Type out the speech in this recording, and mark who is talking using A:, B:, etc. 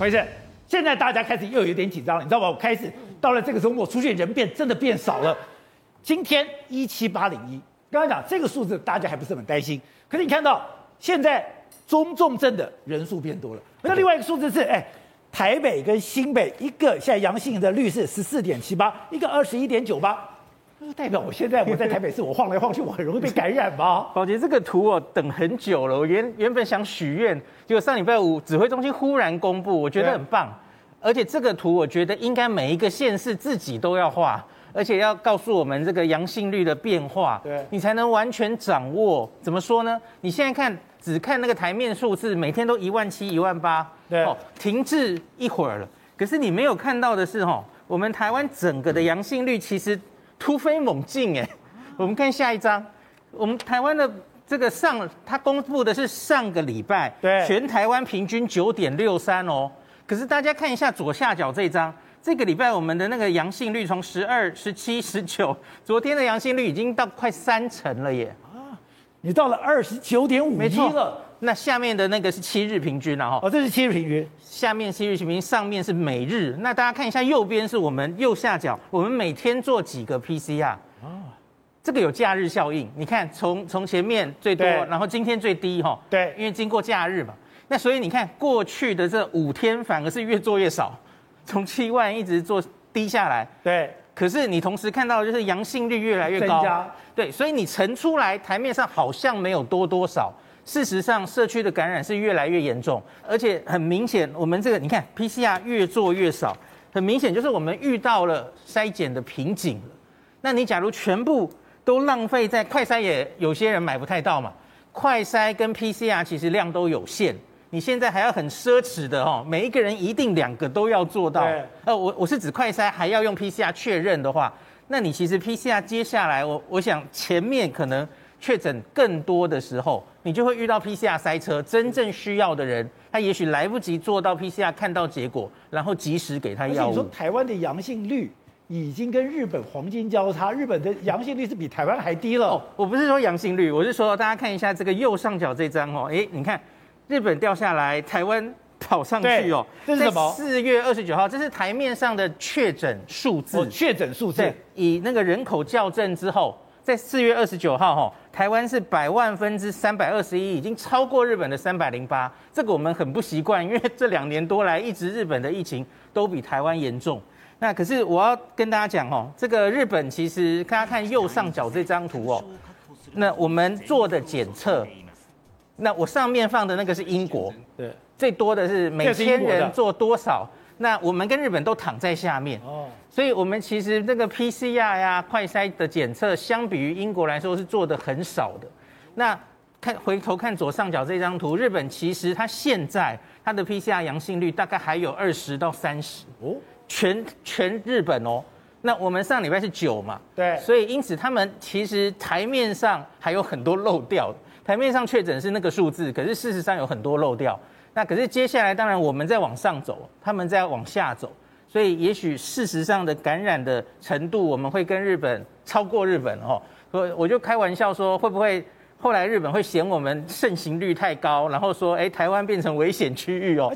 A: 回事？现在大家开始又有点紧张了，你知道吗？我开始到了这个周末，出现人变真的变少了。今天一七八零一，刚刚讲这个数字大家还不是很担心，可是你看到现在中重症的人数变多了。那另外一个数字是，哎，台北跟新北一个现在阳性的率是十四点七八，一个二十一点九八。代表我现在我在台北市，我晃来晃去，我很容易被感染吗？
B: 宝杰，这个图我等很久了，我原原本想许愿，结果上礼拜五指挥中心忽然公布，我觉得很棒。而且这个图我觉得应该每一个县市自己都要画，而且要告诉我们这个阳性率的变化，对，你才能完全掌握。怎么说呢？你现在看只看那个台面数字，每天都一万七、一万八，对，停滞一会儿了。可是你没有看到的是，哈，我们台湾整个的阳性率其实。突飞猛进哎，我们看下一张，我们台湾的这个上，他公布的是上个礼拜，对，全台湾平均九点六三哦。可是大家看一下左下角这张，这个礼拜我们的那个阳性率从十二、十七、十九，昨天的阳性率已经到快三成了耶。啊，
A: 你到了二十九点五一了。
B: 那下面的那个是七日平均然后
A: 哦，这是七日平均，
B: 下面七日平均，上面是每日。那大家看一下右边是我们右下角，我们每天做几个 PCR 哦，这个有假日效应。你看从从前面最多，然后今天最低哈，对，因为经过假日嘛。那所以你看过去的这五天反而是越做越少，从七万一直做低下来。对，可是你同时看到的就是阳性率越来越高，对，所以你乘出来台面上好像没有多多少。事实上，社区的感染是越来越严重，而且很明显，我们这个你看 PCR 越做越少，很明显就是我们遇到了筛检的瓶颈了。那你假如全部都浪费在快筛，也有些人买不太到嘛。快筛跟 PCR 其实量都有限，你现在还要很奢侈的哦，每一个人一定两个都要做到。呃，我我是指快筛还要用 PCR 确认的话，那你其实 PCR 接下来我我想前面可能。确诊更多的时候，你就会遇到 PCR 塞车。真正需要的人，他也许来不及做到 PCR 看到结果，然后及时给他药物。
A: 你说台湾的阳性率已经跟日本黄金交叉，日本的阳性率是比台湾还低了。哦，
B: 我不是说阳性率，我是说大家看一下这个右上角这张哦，哎，你看日本掉下来，台湾跑上去哦。
A: 这是什么？
B: 四月二十九号，这是台面上的确诊数字。
A: 哦，确诊数字。
B: 以那个人口校正之后。在四月二十九号，哈，台湾是百万分之三百二十一，已经超过日本的三百零八。这个我们很不习惯，因为这两年多来一直日本的疫情都比台湾严重。那可是我要跟大家讲，哦，这个日本其实大家看右上角这张图哦，那我们做的检测，那我上面放的那个是英国，对，最多的是每千人做多少？那我们跟日本都躺在下面哦，所以我们其实这个 PCR 呀、快筛的检测，相比于英国来说是做的很少的。那看回头看左上角这张图，日本其实它现在它的 PCR 阳性率大概还有二十到三十哦，全全日本哦。那我们上礼拜是九嘛，对，所以因此他们其实台面上还有很多漏掉，台面上确诊是那个数字，可是事实上有很多漏掉。那可是接下来，当然我们在往上走，他们在往下走，所以也许事实上的感染的程度，我们会跟日本超过日本哦。所以我就开玩笑说，会不会后来日本会嫌我们盛行率太高，然后说，哎，台湾变成危险区域哦？